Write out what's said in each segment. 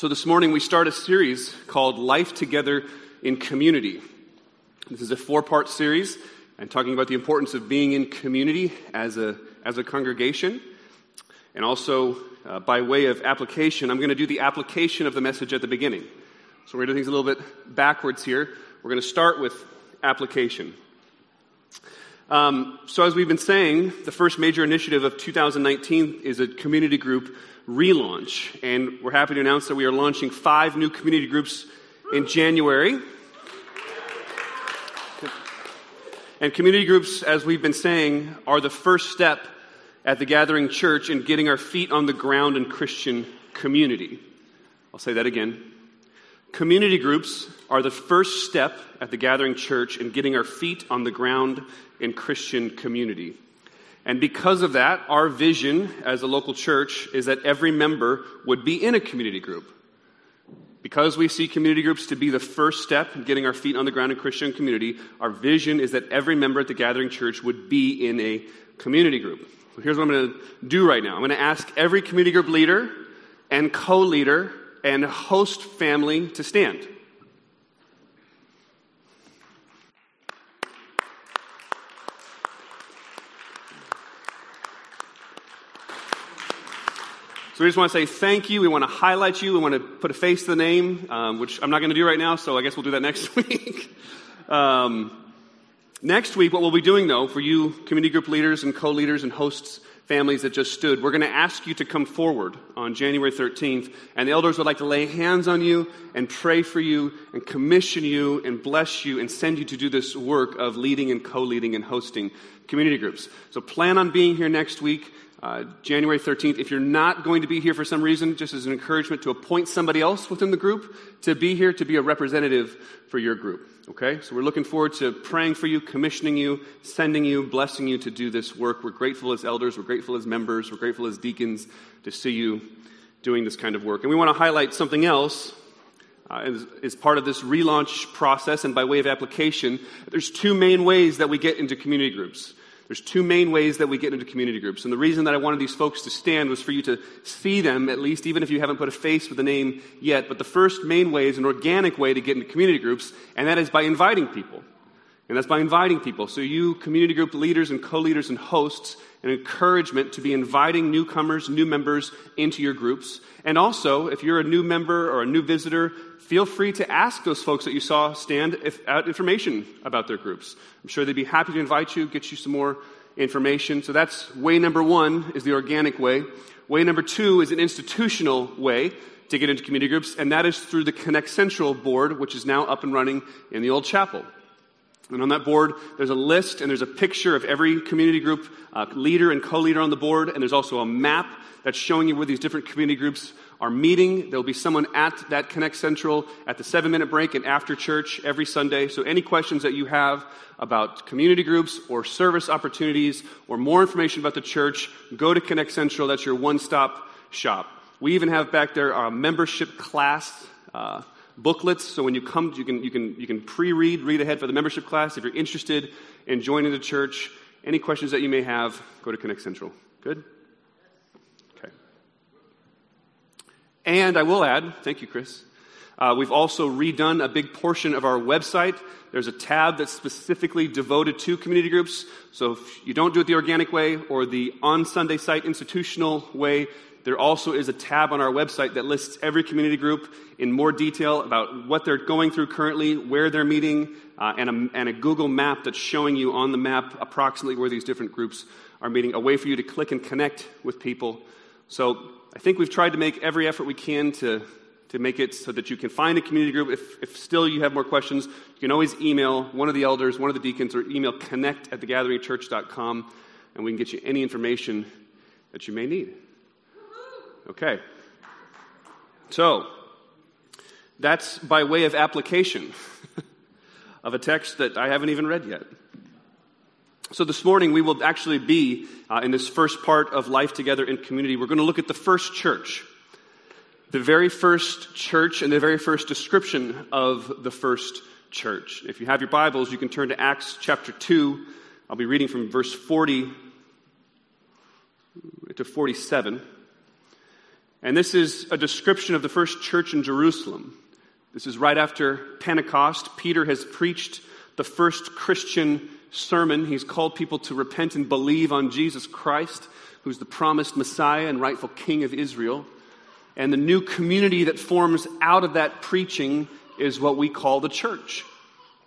So, this morning we start a series called Life Together in Community. This is a four part series and talking about the importance of being in community as a, as a congregation. And also, uh, by way of application, I'm going to do the application of the message at the beginning. So, we're going to do things a little bit backwards here. We're going to start with application. Um, so, as we've been saying, the first major initiative of 2019 is a community group relaunch. And we're happy to announce that we are launching five new community groups in January. And community groups, as we've been saying, are the first step at the gathering church in getting our feet on the ground in Christian community. I'll say that again. Community groups are the first step at the gathering church in getting our feet on the ground in Christian community. And because of that, our vision as a local church is that every member would be in a community group. Because we see community groups to be the first step in getting our feet on the ground in Christian community, our vision is that every member at the gathering church would be in a community group. So here's what I'm going to do right now I'm going to ask every community group leader and co leader and host family to stand. So we just want to say thank you. We want to highlight you. We want to put a face to the name, um, which I'm not going to do right now, so I guess we'll do that next week. um, next week, what we'll be doing, though, for you community group leaders and co leaders and hosts families that just stood, we're going to ask you to come forward on January 13th, and the elders would like to lay hands on you and pray for you and commission you and bless you and send you to do this work of leading and co leading and hosting community groups. So plan on being here next week. Uh, January 13th. If you're not going to be here for some reason, just as an encouragement to appoint somebody else within the group to be here to be a representative for your group. Okay? So we're looking forward to praying for you, commissioning you, sending you, blessing you to do this work. We're grateful as elders, we're grateful as members, we're grateful as deacons to see you doing this kind of work. And we want to highlight something else uh, part of this relaunch process and by way of application. There's two main ways that we get into community groups. There's two main ways that we get into community groups. And the reason that I wanted these folks to stand was for you to see them, at least, even if you haven't put a face with a name yet. But the first main way is an organic way to get into community groups, and that is by inviting people. And that's by inviting people. So, you, community group leaders and co leaders and hosts, an encouragement to be inviting newcomers, new members into your groups. And also, if you're a new member or a new visitor, feel free to ask those folks that you saw stand if, out information about their groups. I'm sure they'd be happy to invite you, get you some more information. So that's way number one is the organic way. Way number two is an institutional way to get into community groups, and that is through the Connect Central board, which is now up and running in the old chapel. And on that board, there's a list and there's a picture of every community group uh, leader and co leader on the board, and there's also a map that's showing you where these different community groups are meeting. There'll be someone at that Connect Central at the seven minute break and after church every Sunday. So, any questions that you have about community groups or service opportunities or more information about the church, go to Connect Central. That's your one stop shop. We even have back there our membership class. Uh, booklets so when you come you can you can you can pre-read read ahead for the membership class if you're interested in joining the church any questions that you may have go to connect central good Okay. And I will add, thank you, Chris. Uh, we've also redone a big portion of our website. There's a tab that's specifically devoted to community groups. So if you don't do it the organic way or the on Sunday site institutional way, there also is a tab on our website that lists every community group in more detail about what they're going through currently, where they're meeting, uh, and, a, and a Google map that's showing you on the map approximately where these different groups are meeting, a way for you to click and connect with people. So I think we've tried to make every effort we can to, to make it so that you can find a community group. If, if still you have more questions, you can always email one of the elders, one of the deacons, or email connect at thegatheringchurch.com, and we can get you any information that you may need. Okay. So, that's by way of application of a text that I haven't even read yet. So, this morning we will actually be uh, in this first part of life together in community. We're going to look at the first church, the very first church, and the very first description of the first church. If you have your Bibles, you can turn to Acts chapter 2. I'll be reading from verse 40 to 47. And this is a description of the first church in Jerusalem. This is right after Pentecost. Peter has preached the first Christian sermon. He's called people to repent and believe on Jesus Christ, who's the promised Messiah and rightful King of Israel. And the new community that forms out of that preaching is what we call the church.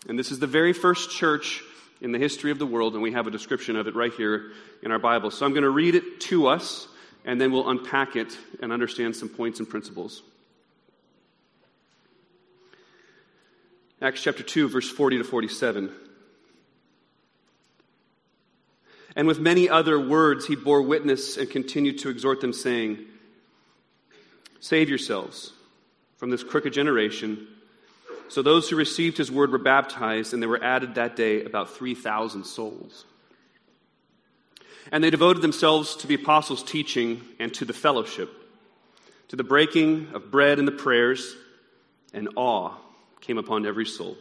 And this is the very first church in the history of the world, and we have a description of it right here in our Bible. So I'm going to read it to us, and then we'll unpack it and understand some points and principles. Acts chapter 2, verse 40 to 47. And with many other words, he bore witness and continued to exhort them, saying, Save yourselves from this crooked generation. So those who received his word were baptized, and there were added that day about 3,000 souls. And they devoted themselves to the apostles' teaching and to the fellowship, to the breaking of bread and the prayers, and awe came upon every soul.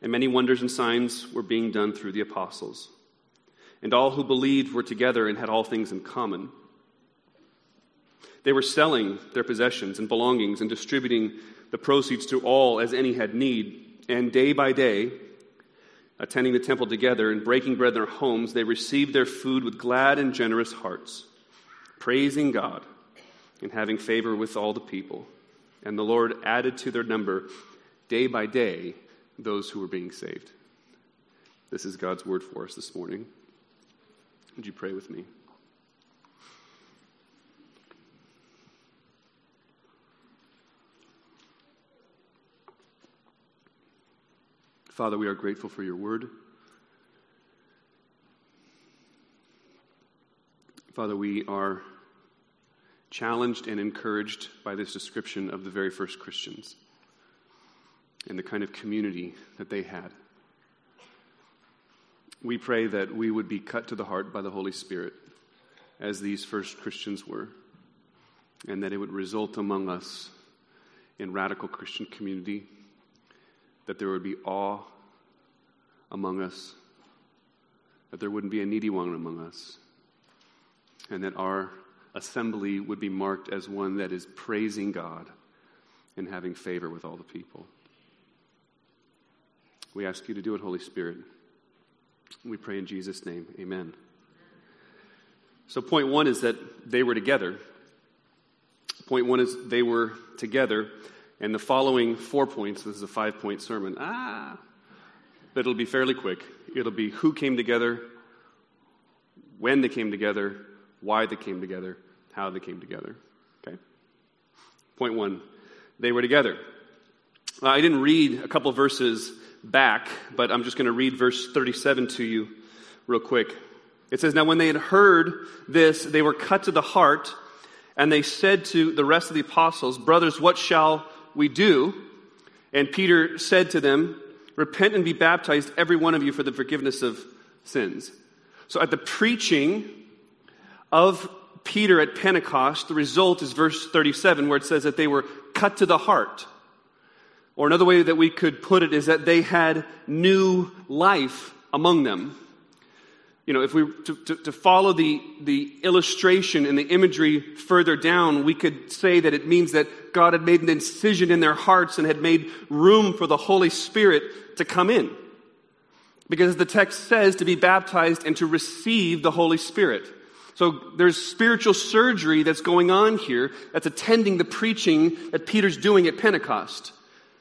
And many wonders and signs were being done through the apostles. And all who believed were together and had all things in common. They were selling their possessions and belongings and distributing the proceeds to all as any had need. And day by day, attending the temple together and breaking bread in their homes, they received their food with glad and generous hearts, praising God and having favor with all the people. And the Lord added to their number day by day those who were being saved. This is God's word for us this morning. Would you pray with me? Father, we are grateful for your word. Father, we are challenged and encouraged by this description of the very first Christians and the kind of community that they had. We pray that we would be cut to the heart by the Holy Spirit, as these first Christians were, and that it would result among us in radical Christian community that there would be awe among us, that there wouldn't be a needy one among us, and that our assembly would be marked as one that is praising God and having favor with all the people. We ask you to do it, Holy Spirit. We pray in Jesus' name. Amen. So, point one is that they were together. Point one is they were together. And the following four points, this is a five point sermon. Ah, but it'll be fairly quick. It'll be who came together, when they came together, why they came together, how they came together. Okay? Point one they were together. Uh, I didn't read a couple verses back, but I'm just going to read verse 37 to you real quick. It says, Now when they had heard this, they were cut to the heart, and they said to the rest of the apostles, Brothers, what shall we do. And Peter said to them, Repent and be baptized, every one of you, for the forgiveness of sins. So at the preaching of Peter at Pentecost, the result is verse 37, where it says that they were cut to the heart. Or another way that we could put it is that they had new life among them you know, if we to, to, to, follow the, the illustration and the imagery further down, we could say that it means that God had made an incision in their hearts and had made room for the Holy Spirit to come in. Because the text says to be baptized and to receive the Holy Spirit. So there's spiritual surgery that's going on here that's attending the preaching that Peter's doing at Pentecost.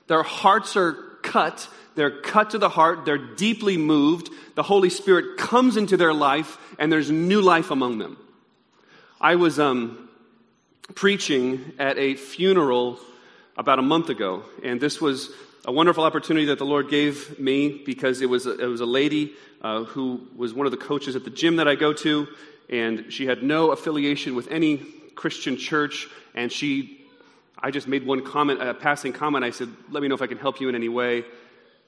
Their hearts are cut they're cut to the heart. They're deeply moved. The Holy Spirit comes into their life, and there's new life among them. I was um, preaching at a funeral about a month ago, and this was a wonderful opportunity that the Lord gave me because it was a, it was a lady uh, who was one of the coaches at the gym that I go to, and she had no affiliation with any Christian church, and she, I just made one comment, a passing comment. I said, "Let me know if I can help you in any way."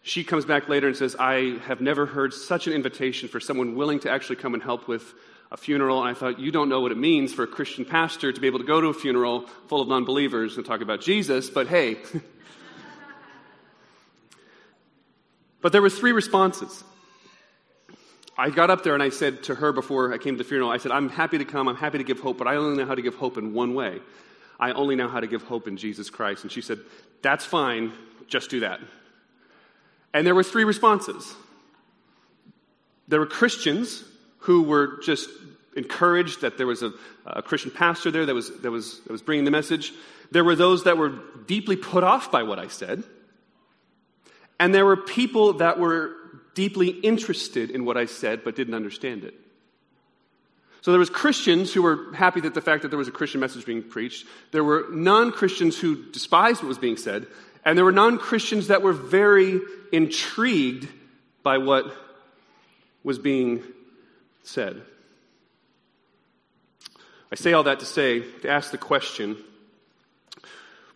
she comes back later and says, I have never heard such an invitation for someone willing to actually come and help with a funeral. And I thought, you don't know what it means for a Christian pastor to be able to go to a funeral full of non believers and talk about Jesus, but hey. but there were three responses. I got up there and I said to her before I came to the funeral, I said, I'm happy to come, I'm happy to give hope, but I only know how to give hope in one way. I only know how to give hope in Jesus Christ. And she said, That's fine, just do that. And there were three responses. There were Christians who were just encouraged that there was a, a Christian pastor there that was, that, was, that was bringing the message. There were those that were deeply put off by what I said. And there were people that were deeply interested in what I said but didn't understand it. So there was Christians who were happy that the fact that there was a Christian message being preached. There were non-Christians who despised what was being said, and there were non-Christians that were very intrigued by what was being said. I say all that to say, to ask the question,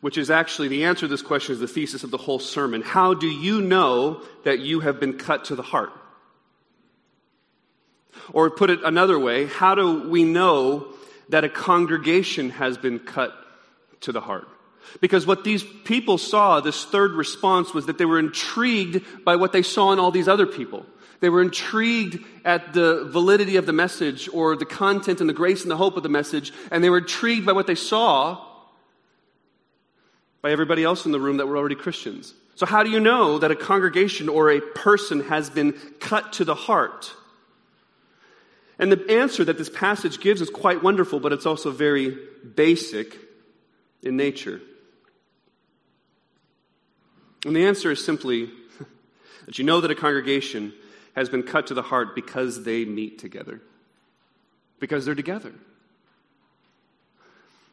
which is actually the answer to this question is the thesis of the whole sermon. How do you know that you have been cut to the heart? Or put it another way, how do we know that a congregation has been cut to the heart? Because what these people saw, this third response, was that they were intrigued by what they saw in all these other people. They were intrigued at the validity of the message or the content and the grace and the hope of the message, and they were intrigued by what they saw by everybody else in the room that were already Christians. So, how do you know that a congregation or a person has been cut to the heart? And the answer that this passage gives is quite wonderful, but it's also very basic in nature. And the answer is simply that you know that a congregation has been cut to the heart because they meet together, because they're together.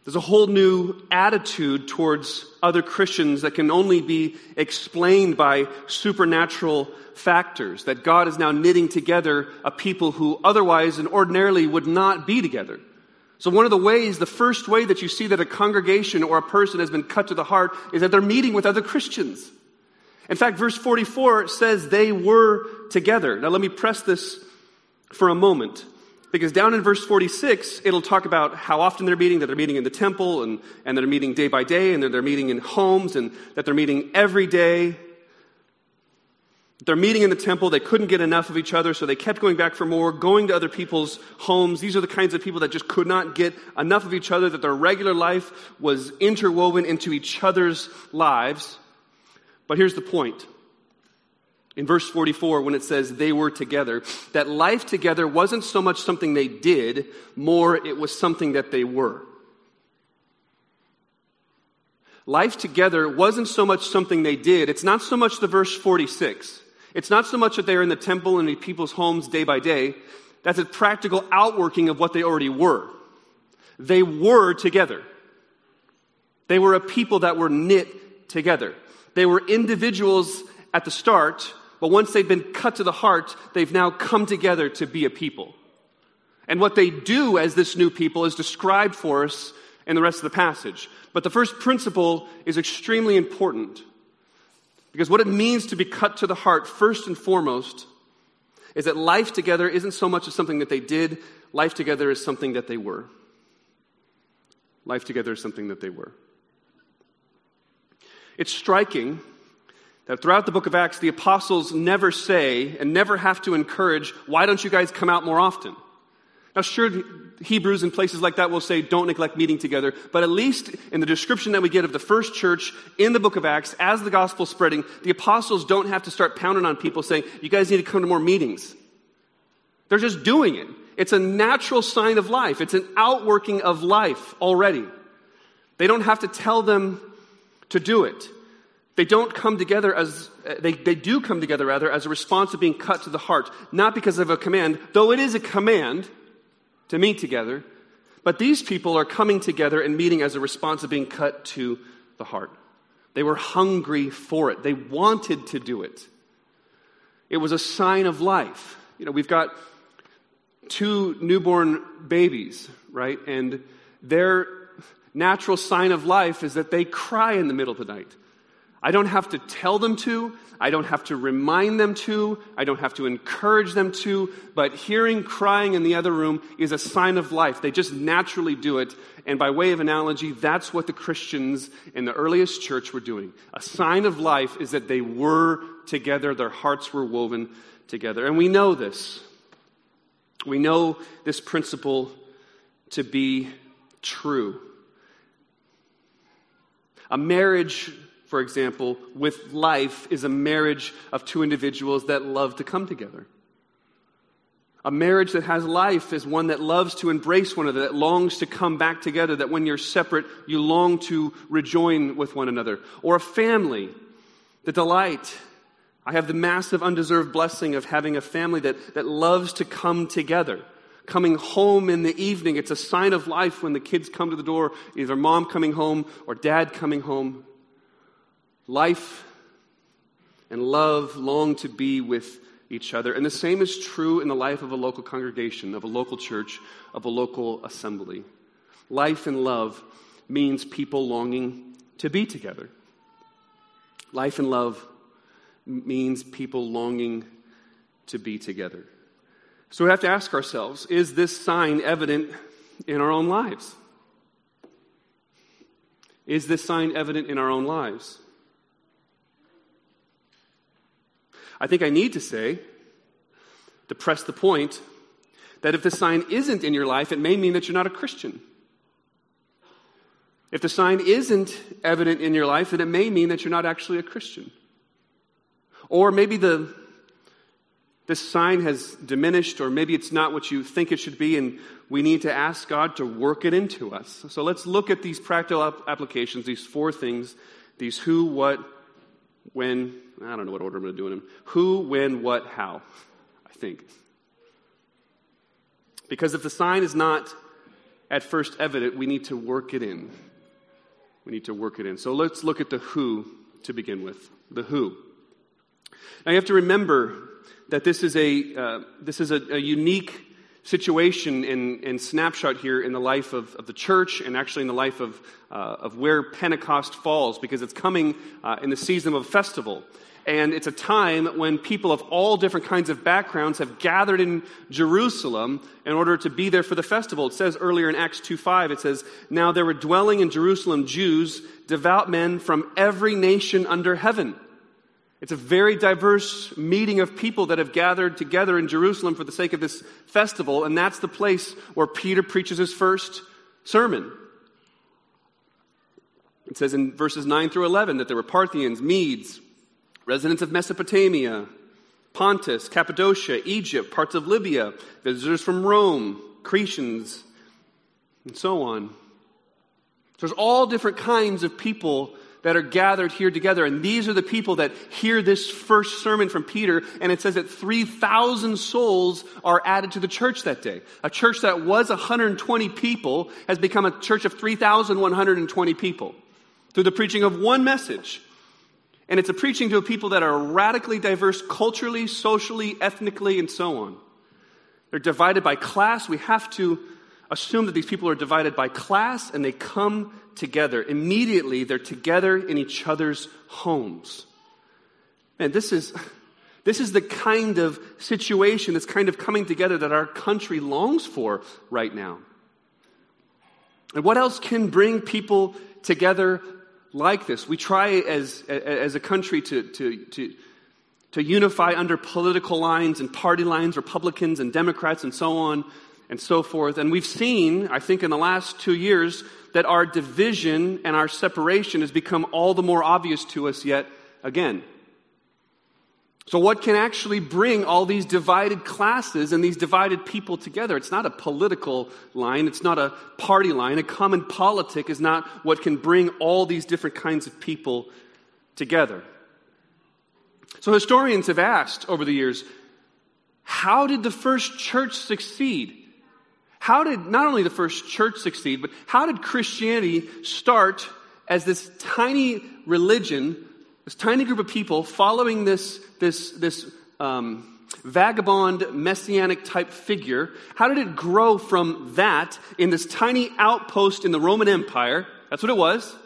There's a whole new attitude towards other Christians that can only be explained by supernatural factors. That God is now knitting together a people who otherwise and ordinarily would not be together. So, one of the ways, the first way that you see that a congregation or a person has been cut to the heart is that they're meeting with other Christians. In fact, verse 44 says they were together. Now, let me press this for a moment. Because down in verse 46, it'll talk about how often they're meeting, that they're meeting in the temple, and, and they're meeting day by day, and that they're meeting in homes, and that they're meeting every day. They're meeting in the temple. They couldn't get enough of each other, so they kept going back for more, going to other people's homes. These are the kinds of people that just could not get enough of each other, that their regular life was interwoven into each other's lives. But here's the point in verse 44 when it says they were together, that life together wasn't so much something they did, more it was something that they were. Life together wasn't so much something they did. It's not so much the verse 46. It's not so much that they're in the temple and in people's homes day by day. That's a practical outworking of what they already were. They were together. They were a people that were knit together. They were individuals at the start, but once they've been cut to the heart, they've now come together to be a people. And what they do as this new people is described for us in the rest of the passage. But the first principle is extremely important. Because what it means to be cut to the heart, first and foremost, is that life together isn't so much as something that they did, life together is something that they were. Life together is something that they were. It's striking throughout the book of Acts, the apostles never say and never have to encourage, why don't you guys come out more often? Now, sure, Hebrews and places like that will say, don't neglect meeting together, but at least in the description that we get of the first church in the book of Acts, as the gospel spreading, the apostles don't have to start pounding on people saying, you guys need to come to more meetings. They're just doing it. It's a natural sign of life, it's an outworking of life already. They don't have to tell them to do it. They don't come together as, they, they do come together rather as a response to being cut to the heart, not because of a command, though it is a command to meet together, but these people are coming together and meeting as a response of being cut to the heart. They were hungry for it. They wanted to do it. It was a sign of life. You know, we've got two newborn babies, right? And their natural sign of life is that they cry in the middle of the night. I don't have to tell them to. I don't have to remind them to. I don't have to encourage them to. But hearing crying in the other room is a sign of life. They just naturally do it. And by way of analogy, that's what the Christians in the earliest church were doing. A sign of life is that they were together, their hearts were woven together. And we know this. We know this principle to be true. A marriage, for example, with life is a marriage of two individuals that love to come together. A marriage that has life is one that loves to embrace one another, that longs to come back together, that when you're separate, you long to rejoin with one another. Or a family, the delight. I have the massive undeserved blessing of having a family that, that loves to come together. Coming home in the evening, it's a sign of life when the kids come to the door, either mom coming home or dad coming home. Life and love long to be with each other. And the same is true in the life of a local congregation, of a local church, of a local assembly. Life and love means people longing to be together. Life and love means people longing to be together. So we have to ask ourselves is this sign evident in our own lives? Is this sign evident in our own lives? I think I need to say, to press the point, that if the sign isn't in your life, it may mean that you're not a Christian. If the sign isn't evident in your life, then it may mean that you're not actually a Christian. Or maybe the this sign has diminished, or maybe it's not what you think it should be, and we need to ask God to work it into us. So let's look at these practical applications, these four things these who, what, when, I don't know what order I'm going to do in them. Who, when, what, how, I think. Because if the sign is not at first evident, we need to work it in. We need to work it in. So let's look at the who to begin with. The who. Now you have to remember that this is a, uh, this is a, a unique situation and, and, snapshot here in the life of, of, the church and actually in the life of, uh, of where Pentecost falls because it's coming uh, in the season of a festival. And it's a time when people of all different kinds of backgrounds have gathered in Jerusalem in order to be there for the festival. It says earlier in Acts 2.5, it says, Now there were dwelling in Jerusalem Jews, devout men from every nation under heaven. It's a very diverse meeting of people that have gathered together in Jerusalem for the sake of this festival, and that's the place where Peter preaches his first sermon. It says in verses 9 through 11 that there were Parthians, Medes, residents of Mesopotamia, Pontus, Cappadocia, Egypt, parts of Libya, visitors from Rome, Cretians, and so on. So there's all different kinds of people that are gathered here together. And these are the people that hear this first sermon from Peter. And it says that 3,000 souls are added to the church that day. A church that was 120 people has become a church of 3,120 people through the preaching of one message. And it's a preaching to a people that are radically diverse culturally, socially, ethnically, and so on. They're divided by class. We have to assume that these people are divided by class and they come together. Immediately, they're together in each other's homes. And this is, this is the kind of situation, this kind of coming together that our country longs for right now. And what else can bring people together like this? We try as, as a country to, to, to, to unify under political lines and party lines, Republicans and Democrats and so on and so forth. And we've seen, I think, in the last two years, that our division and our separation has become all the more obvious to us yet again. So, what can actually bring all these divided classes and these divided people together? It's not a political line, it's not a party line. A common politic is not what can bring all these different kinds of people together. So, historians have asked over the years how did the first church succeed? How did not only the first church succeed, but how did Christianity start as this tiny religion, this tiny group of people following this, this, this um, vagabond messianic type figure? How did it grow from that in this tiny outpost in the Roman Empire? That's what it was.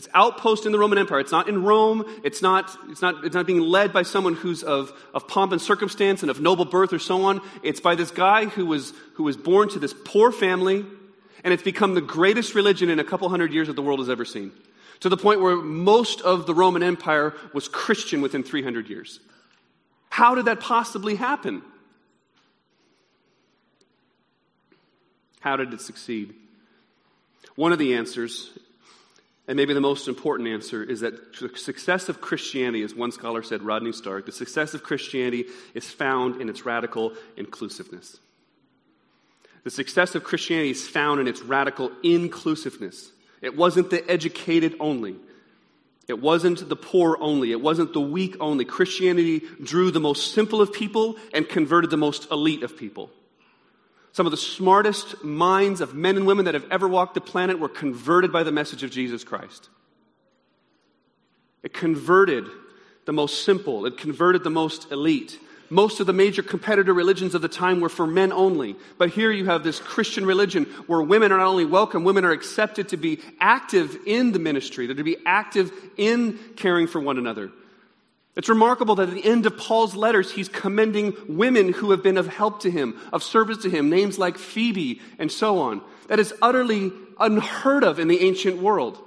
It's outpost in the Roman Empire. It's not in Rome. It's not, it's not, it's not being led by someone who's of, of pomp and circumstance and of noble birth or so on. It's by this guy who was, who was born to this poor family, and it's become the greatest religion in a couple hundred years that the world has ever seen. To the point where most of the Roman Empire was Christian within 300 years. How did that possibly happen? How did it succeed? One of the answers And maybe the most important answer is that the success of Christianity, as one scholar said, Rodney Stark, the success of Christianity is found in its radical inclusiveness. The success of Christianity is found in its radical inclusiveness. It wasn't the educated only. It wasn't the poor only. It wasn't the weak only. Christianity drew the most simple of people and converted the most elite of people. Some of the smartest minds of men and women that have ever walked the planet were converted by the message of Jesus Christ. It converted the most simple, it converted the most elite. Most of the major competitor religions of the time were for men only. But here you have this Christian religion where women are not only welcome, women are accepted to be active in the ministry, they're to be active in caring for one another. It's remarkable that at the end of Paul's letters, he's commending women who have been of help to him, of service to him, names like Phoebe and so on. That is utterly unheard of in the ancient world.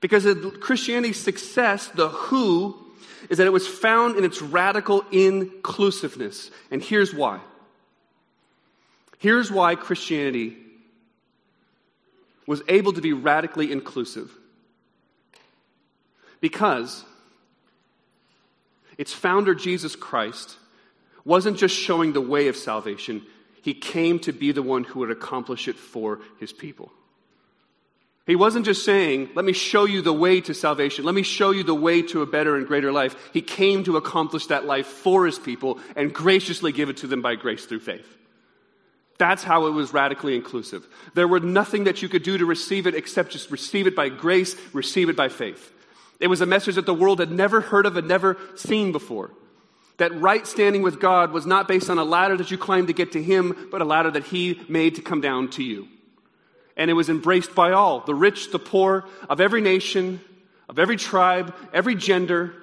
Because Christianity's success, the who is that it was found in its radical inclusiveness. And here's why. Here's why Christianity was able to be radically inclusive. Because its founder, Jesus Christ, wasn't just showing the way of salvation, he came to be the one who would accomplish it for his people. He wasn't just saying, Let me show you the way to salvation. Let me show you the way to a better and greater life. He came to accomplish that life for his people and graciously give it to them by grace through faith. That's how it was radically inclusive. There were nothing that you could do to receive it except just receive it by grace, receive it by faith. It was a message that the world had never heard of and never seen before. That right standing with God was not based on a ladder that you climbed to get to Him, but a ladder that He made to come down to you and it was embraced by all the rich, the poor, of every nation, of every tribe, every gender,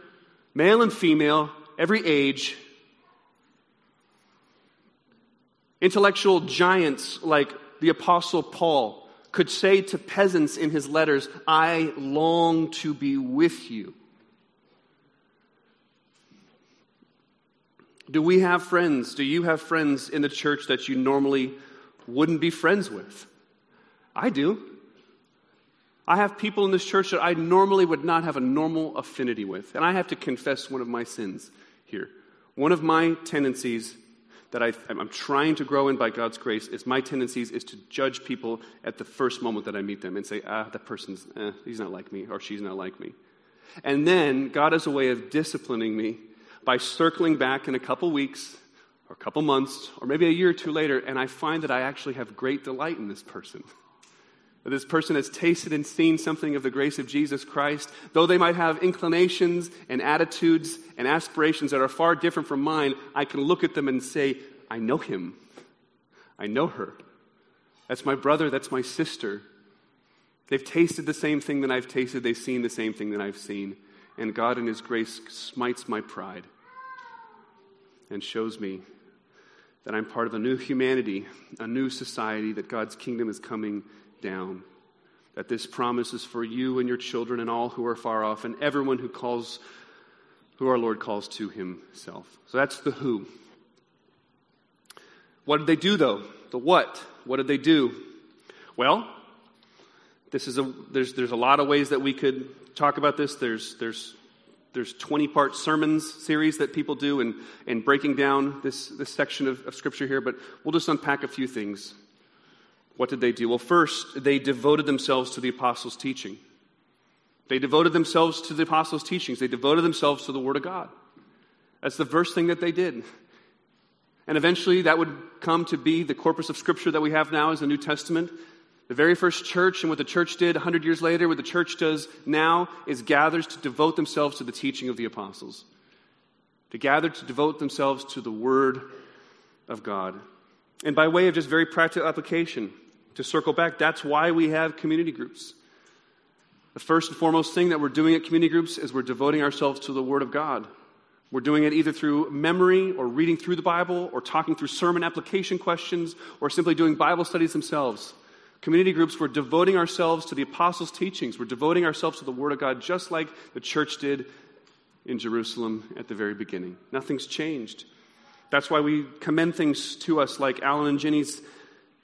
male and female, every age. Intellectual giants like the Apostle Paul could say to peasants in his letters, I long to be with you. Do we have friends? Do you have friends in the church that you normally wouldn't be friends with? I do. I have people in this church that I normally would not have a normal affinity with. And I have to confess one of my sins here. One of my tendencies that I, am trying to grow in by God's grace is my tendencies is to judge people at the first moment that I meet them and say, ah, that person's, eh, he's not like me or she's not like me. And then God has a way of disciplining me by circling back in a couple weeks or a couple months or maybe a year or two later, and I find that I actually have great delight in this person. this person has tasted and seen something of the grace of Jesus Christ, though they might have inclinations and attitudes and aspirations that are far different from mine, I can look at them and say, I know him. I know her. That's my brother, that's my sister. They've tasted the same thing that I've tasted, they've seen the same thing that I've seen. And God, in His grace, smites my pride and shows me that I'm part of a new humanity, a new society, that God's kingdom is coming down. That this promise is for you and your children and all who are far off and everyone who calls, who our Lord calls to himself. So that's the who. What did they do though? The what? What did they do? Well, this is a, there's, there's a lot of ways that we could talk about this. There's, there's, there's 20 part sermons series that people do and, and breaking down this, this section of, of scripture here, but we'll just unpack a few things. What did they do? Well, first, they devoted themselves to the apostles' teaching. They devoted themselves to the apostles' teachings. They devoted themselves to the Word of God. That's the first thing that they did. And eventually, that would come to be the corpus of Scripture that we have now as the New Testament. The very first church, and what the church did 100 years later, what the church does now, is gathers to devote themselves to the teaching of the apostles, to gather to devote themselves to the Word of God. And by way of just very practical application, to circle back, that's why we have community groups. The first and foremost thing that we're doing at community groups is we're devoting ourselves to the Word of God. We're doing it either through memory or reading through the Bible or talking through sermon application questions or simply doing Bible studies themselves. Community groups, we're devoting ourselves to the apostles' teachings. We're devoting ourselves to the Word of God just like the church did in Jerusalem at the very beginning. Nothing's changed. That's why we commend things to us like Alan and Jenny's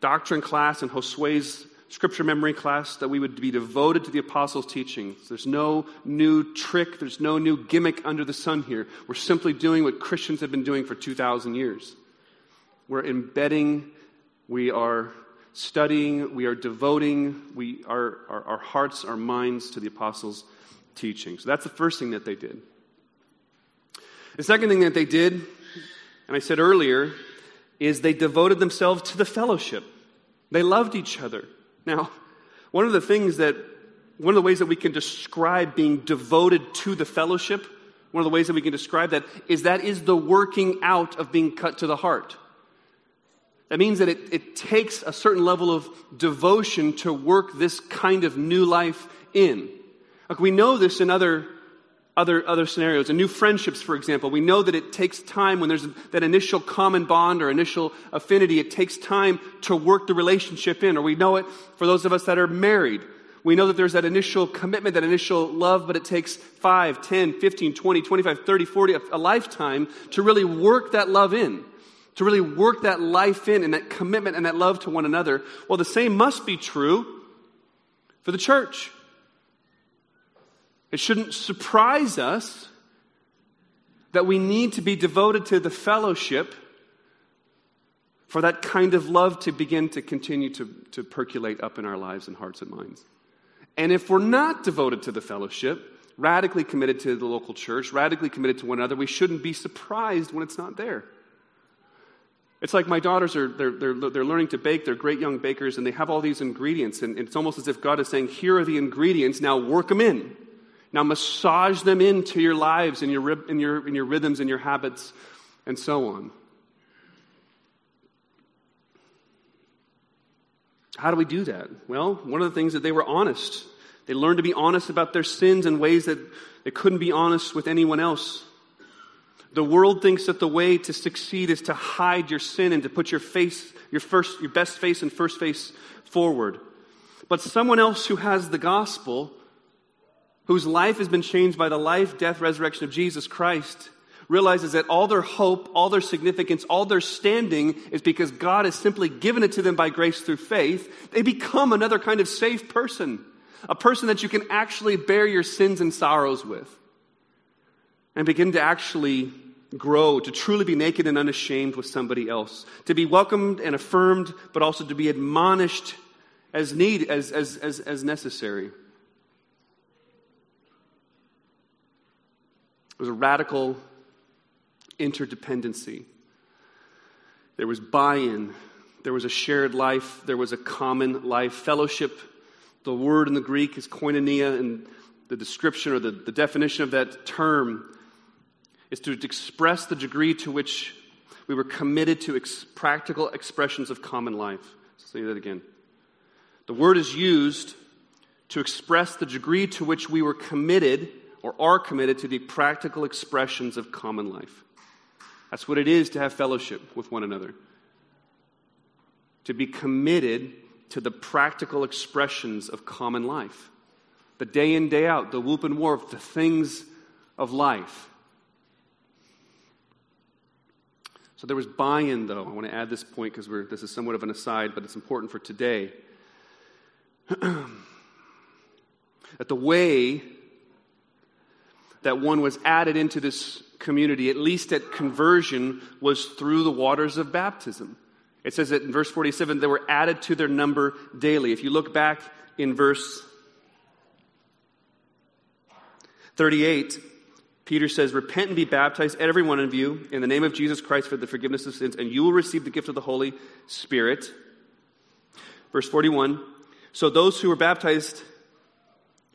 doctrine class and Josue's scripture memory class that we would be devoted to the apostles' teachings. There's no new trick, there's no new gimmick under the sun here. We're simply doing what Christians have been doing for 2,000 years. We're embedding, we are studying, we are devoting we, our, our, our hearts, our minds to the apostles' teaching. So that's the first thing that they did. The second thing that they did, and I said earlier, is they devoted themselves to the fellowship. They loved each other. Now, one of the things that, one of the ways that we can describe being devoted to the fellowship, one of the ways that we can describe that is that is the working out of being cut to the heart. That means that it, it takes a certain level of devotion to work this kind of new life in. Like we know this in other other, other scenarios. And new friendships, for example, we know that it takes time when there's that initial common bond or initial affinity, it takes time to work the relationship in. Or we know it for those of us that are married. We know that there's that initial commitment, that initial love, but it takes 5, 10, 15, 20, 25, 30, 40, a lifetime to really work that love in, to really work that life in and that commitment and that love to one another. Well, the same must be true for the church. It shouldn't surprise us that we need to be devoted to the fellowship for that kind of love to begin to continue to, to percolate up in our lives and hearts and minds. And if we're not devoted to the fellowship, radically committed to the local church, radically committed to one another, we shouldn't be surprised when it's not there. It's like my daughters are they're, they're, they're learning to bake. They're great young bakers, and they have all these ingredients. And it's almost as if God is saying, Here are the ingredients, now work them in. Now massage them into your lives and your, in your, in your rhythms and your habits and so on. How do we do that? Well, one of the things that they were honest. They learned to be honest about their sins in ways that they couldn't be honest with anyone else. The world thinks that the way to succeed is to hide your sin and to put your face, your first, your best face and first face forward. But someone else who has the gospel whose life has been changed by the life, death, resurrection of Jesus Christ, realizes that all their hope, all their significance, all their standing is because God has simply given it to them by grace through faith, they become another kind of safe person. A person that you can actually bear your sins and sorrows with. And begin to actually grow, to truly be naked and unashamed with somebody else. To be welcomed and affirmed, but also to be admonished as need, as, as, as, as necessary. Was a radical interdependency. There was buy in, there was a shared life, there was a common life. Fellowship, the word in the Greek is koinonia, and the description or the, the definition of that term is to express the degree to which we were committed to ex- practical expressions of common life. say that again. The word is used to express the degree to which we were committed or are committed to the practical expressions of common life. That's what it is to have fellowship with one another. To be committed to the practical expressions of common life. The day in, day out, the whoop and wharf, the things of life. So there was buy in, though. I want to add this point because this is somewhat of an aside, but it's important for today. that the way that one was added into this community, at least at conversion, was through the waters of baptism. It says that in verse 47, they were added to their number daily. If you look back in verse 38, Peter says, Repent and be baptized, every one of you, in the name of Jesus Christ for the forgiveness of sins, and you will receive the gift of the Holy Spirit. Verse 41 So those who were baptized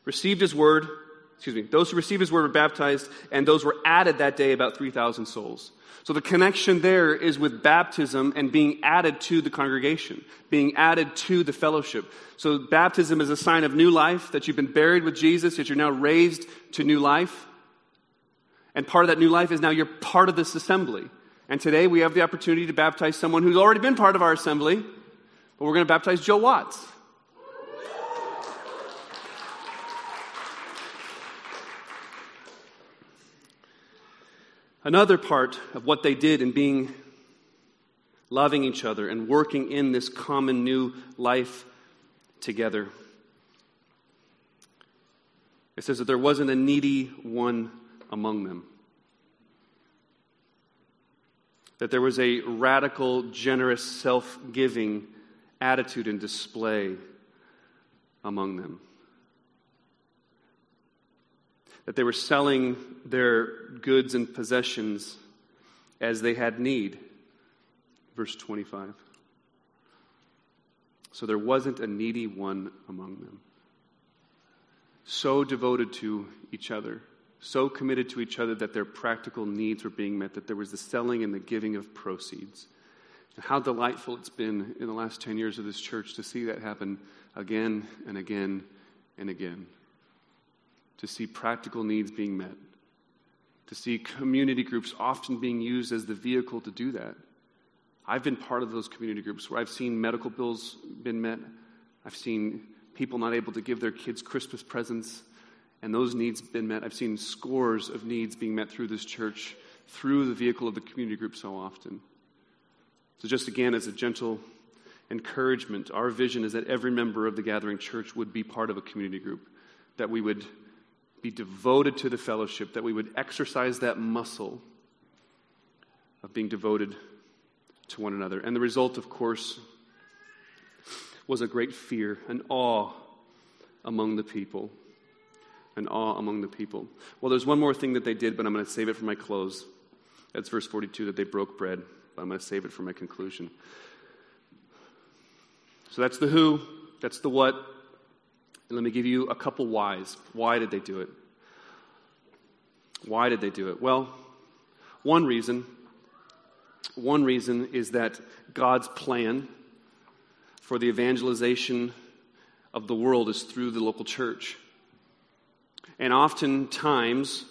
received his word excuse me, those who received his word were baptized, and those were added that day about 3,000 souls. So the connection there is with baptism and being added to the congregation, being added to the fellowship. So baptism is a sign of new life, that you've been buried with Jesus, that you're now raised to new life. And part of that new life is now you're part of this assembly. And today we have the opportunity to baptize someone who's already been part of our assembly, but we're going to baptize Joe Watts. Another part of what they did in being loving each other and working in this common new life together. It says that there wasn't a needy one among them. That there was a radical, generous, self giving attitude and display among them. That they were selling their goods and possessions as they had need. Verse 25. So there wasn't a needy one among them. So devoted to each other, so committed to each other that their practical needs were being met, that there was the selling and the giving of proceeds. How delightful it's been in the last 10 years of this church to see that happen again and again and again. To see practical needs being met. To see community groups often being used as the vehicle to do that. I've been part of those community groups where I've seen medical bills been met. I've seen people not able to give their kids Christmas presents and those needs been met. I've seen scores of needs being met through this church, through the vehicle of the community group so often. So, just again, as a gentle encouragement, our vision is that every member of the gathering church would be part of a community group, that we would be devoted to the fellowship, that we would exercise that muscle of being devoted to one another. And the result, of course, was a great fear, an awe among the people. An awe among the people. Well, there's one more thing that they did, but I'm going to save it for my close. That's verse 42 that they broke bread but I'm going to save it for my conclusion. So that's the who, that's the what. And let me give you a couple whys. Why did they do it? Why did they do it? Well, one reason, one reason is that God's plan for the evangelization of the world is through the local church. And oftentimes,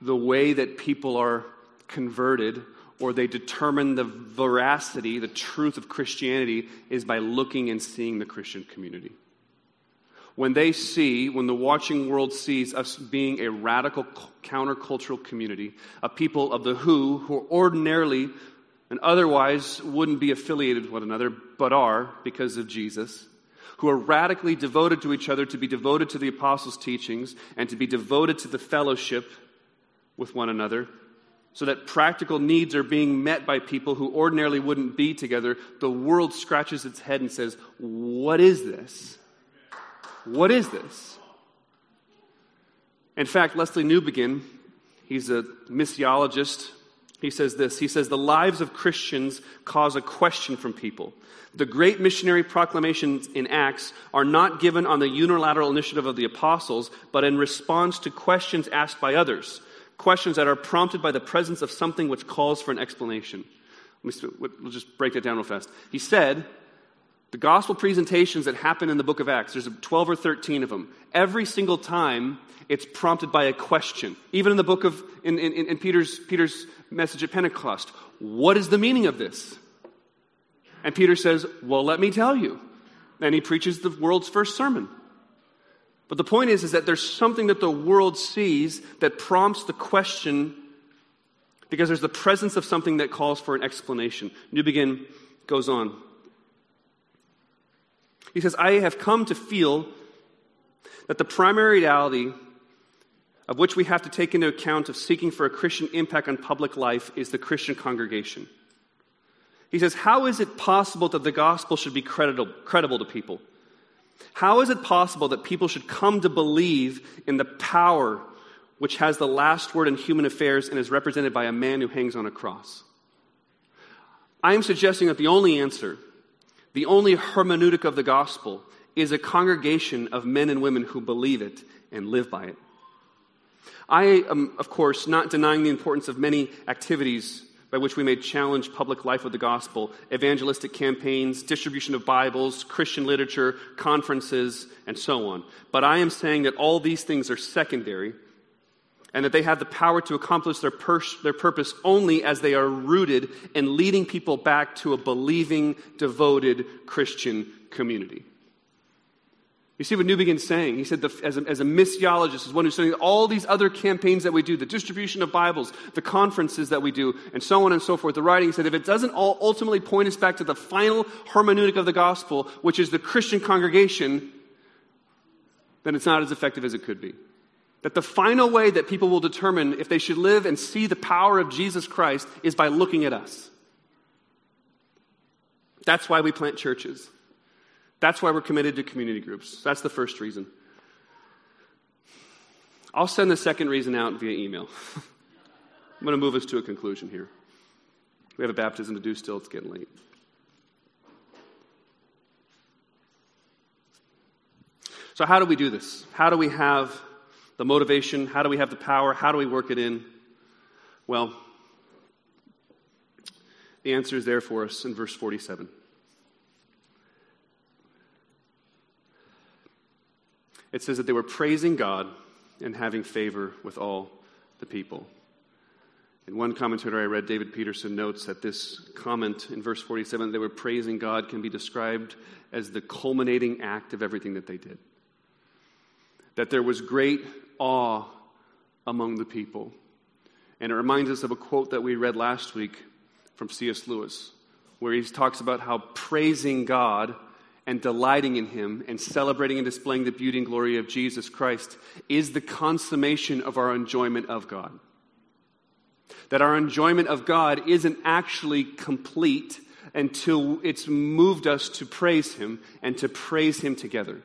the way that people are converted or they determine the veracity, the truth of Christianity, is by looking and seeing the Christian community. When they see, when the watching world sees us being a radical countercultural community, a people of the who, who ordinarily and otherwise wouldn't be affiliated with one another, but are because of Jesus, who are radically devoted to each other, to be devoted to the apostles' teachings, and to be devoted to the fellowship with one another, so that practical needs are being met by people who ordinarily wouldn't be together, the world scratches its head and says, What is this? What is this? In fact, Lesslie Newbigin, he's a missiologist, he says this. He says, The lives of Christians cause a question from people. The great missionary proclamations in Acts are not given on the unilateral initiative of the apostles, but in response to questions asked by others questions that are prompted by the presence of something which calls for an explanation. Let me, We'll just break that down real fast. He said, the gospel presentations that happen in the book of Acts, there's 12 or 13 of them. Every single time, it's prompted by a question. Even in the book of, in, in, in Peter's, Peter's message at Pentecost, what is the meaning of this? And Peter says, well, let me tell you. And he preaches the world's first sermon. But the point is, is that there's something that the world sees that prompts the question because there's the presence of something that calls for an explanation. Newbigin goes on. He says, I have come to feel that the primary reality of which we have to take into account of seeking for a Christian impact on public life is the Christian congregation. He says, How is it possible that the gospel should be credible, credible to people? How is it possible that people should come to believe in the power which has the last word in human affairs and is represented by a man who hangs on a cross? I am suggesting that the only answer, the only hermeneutic of the gospel, is a congregation of men and women who believe it and live by it. I am, of course, not denying the importance of many activities by which we may challenge public life with the gospel, evangelistic campaigns, distribution of Bibles, Christian literature, conferences, and so on. But I am saying that all these things are secondary and that they have the power to accomplish their, their purpose only as they are rooted in leading people back to a believing, devoted Christian community. You see what Newbigin's saying? He said, the, as, a, as a missiologist, as one who's studying all these other campaigns that we do, the distribution of Bibles, the conferences that we do, and so on and so forth, the writing, he said, if it doesn't all ultimately point us back to the final hermeneutic of the gospel, which is the Christian congregation, then it's not as effective as it could be. That the final way that people will determine if they should live and see the power of Jesus Christ is by looking at us. That's why we plant churches. That's why we're committed to community groups. That's the first reason. I'll send the second reason out via email. I'm going to move us to a conclusion here. We have a baptism to do still, it's getting late. So, how do we do this? How do we have the motivation? How do we have the power? How do we work it in? Well, the answer is there for us in verse 47. it says that they were praising God and having favor with all the people. In one commentator I read, David Peterson notes that this comment in verse 47, they were praising God, can be described as the culminating act of everything that they did. That there was great awe among the people. And it reminds us of a quote that we read last week from C.S. Lewis, where he talks about how praising God and delighting in Him and celebrating and displaying the beauty and glory of Jesus Christ is the consummation of our enjoyment of God. That our enjoyment of God isn't actually complete until it's moved us to praise Him and to praise Him together.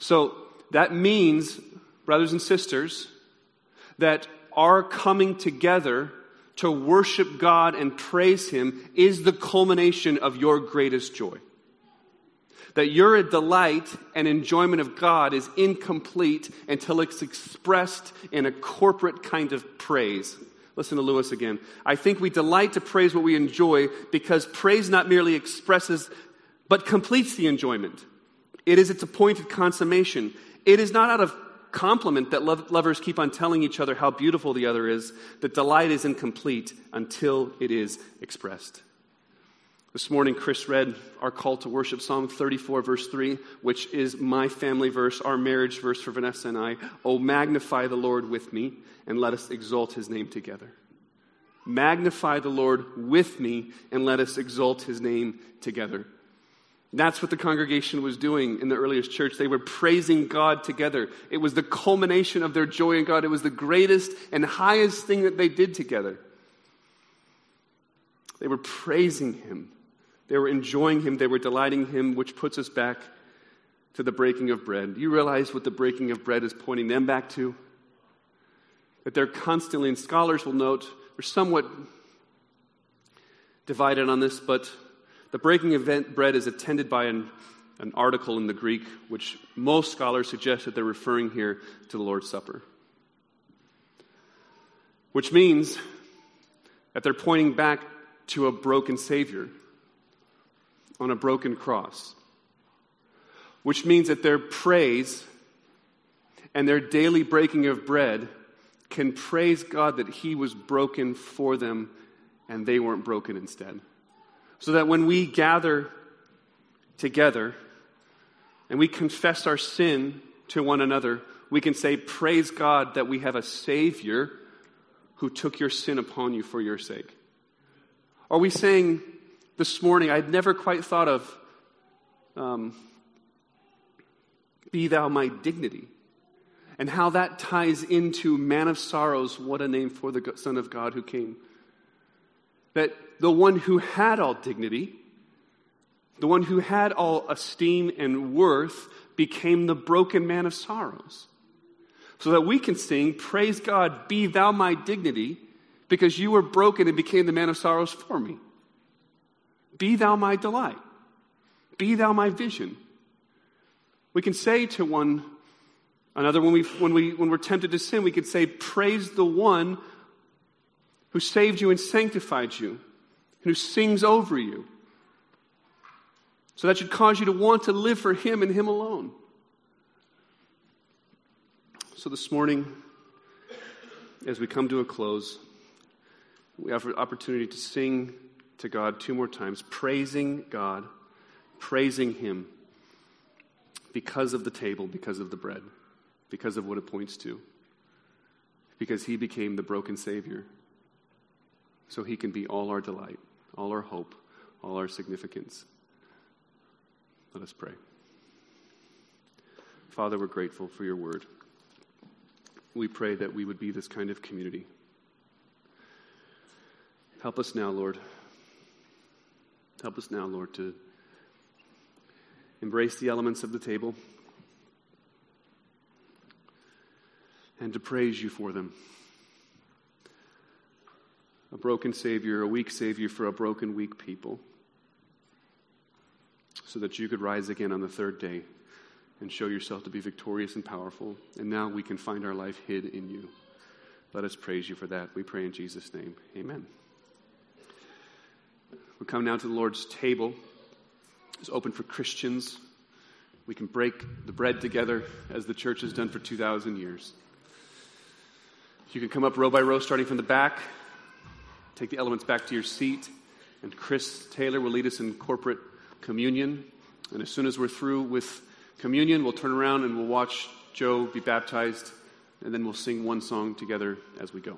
So that means, brothers and sisters, that our coming together to worship God and praise Him is the culmination of your greatest joy that your delight and enjoyment of God is incomplete until it's expressed in a corporate kind of praise. Listen to Lewis again. I think we delight to praise what we enjoy because praise not merely expresses, but completes the enjoyment. It is its appointed consummation. It is not out of compliment that lovers keep on telling each other how beautiful the other is. that delight is incomplete until it is expressed. This morning, Chris read our call to worship, Psalm 34, verse 3, which is my family verse, our marriage verse for Vanessa and I. Oh, magnify the Lord with me, and let us exalt his name together. Magnify the Lord with me, and let us exalt his name together. That's what the congregation was doing in the earliest church. They were praising God together. It was the culmination of their joy in God. It was the greatest and highest thing that they did together. They were praising Him they were enjoying him, they were delighting him, which puts us back to the breaking of bread. You realize what the breaking of bread is pointing them back to? That they're constantly, and scholars will note, they're somewhat divided on this, but the breaking of bread is attended by an, an article in the Greek, which most scholars suggest that they're referring here to the Lord's Supper. Which means that they're pointing back to a broken Savior on a broken cross, which means that their praise and their daily breaking of bread can praise God that He was broken for them and they weren't broken instead. So that when we gather together and we confess our sin to one another, we can say, Praise God that we have a Savior who took your sin upon you for your sake. Are we saying, this morning, I'd never quite thought of um, Be Thou My Dignity and how that ties into Man of Sorrows, what a name for the Son of God who came. That the one who had all dignity, the one who had all esteem and worth, became the broken man of sorrows. So that we can sing, Praise God, be thou my dignity, because you were broken and became the man of sorrows for me. Be thou my delight. Be thou my vision. We can say to one another when, we, when, we, when we're tempted to sin, we could say, Praise the one who saved you and sanctified you, and who sings over you. So that should cause you to want to live for Him and Him alone. So this morning, as we come to a close, we have an opportunity to sing to God two more times, praising God, praising Him. because of the table, because of the bread, because of what it points to, because he became the broken Savior, so he can be all our delight, all our hope, all our significance. Let us pray. Father, we're grateful for your word. We pray that we would be this kind of community. Help us now, Lord. Help us now, Lord, to embrace the elements of the table and to praise you for them. A broken Savior, a weak Savior for a broken, weak people, so that you could rise again on the third day and show yourself to be victorious and powerful. And now we can find our life hid in you. Let us praise you for that. We pray in Jesus' name. Amen. We come now to the Lord's table. It's open for Christians. We can break the bread together as the church has done for 2,000 years. You can come up row by row, starting from the back. Take the elements back to your seat. And Chris Taylor will lead us in corporate communion. And as soon as we're through with communion, we'll turn around and we'll watch Joe be baptized. And then we'll sing one song together as we go.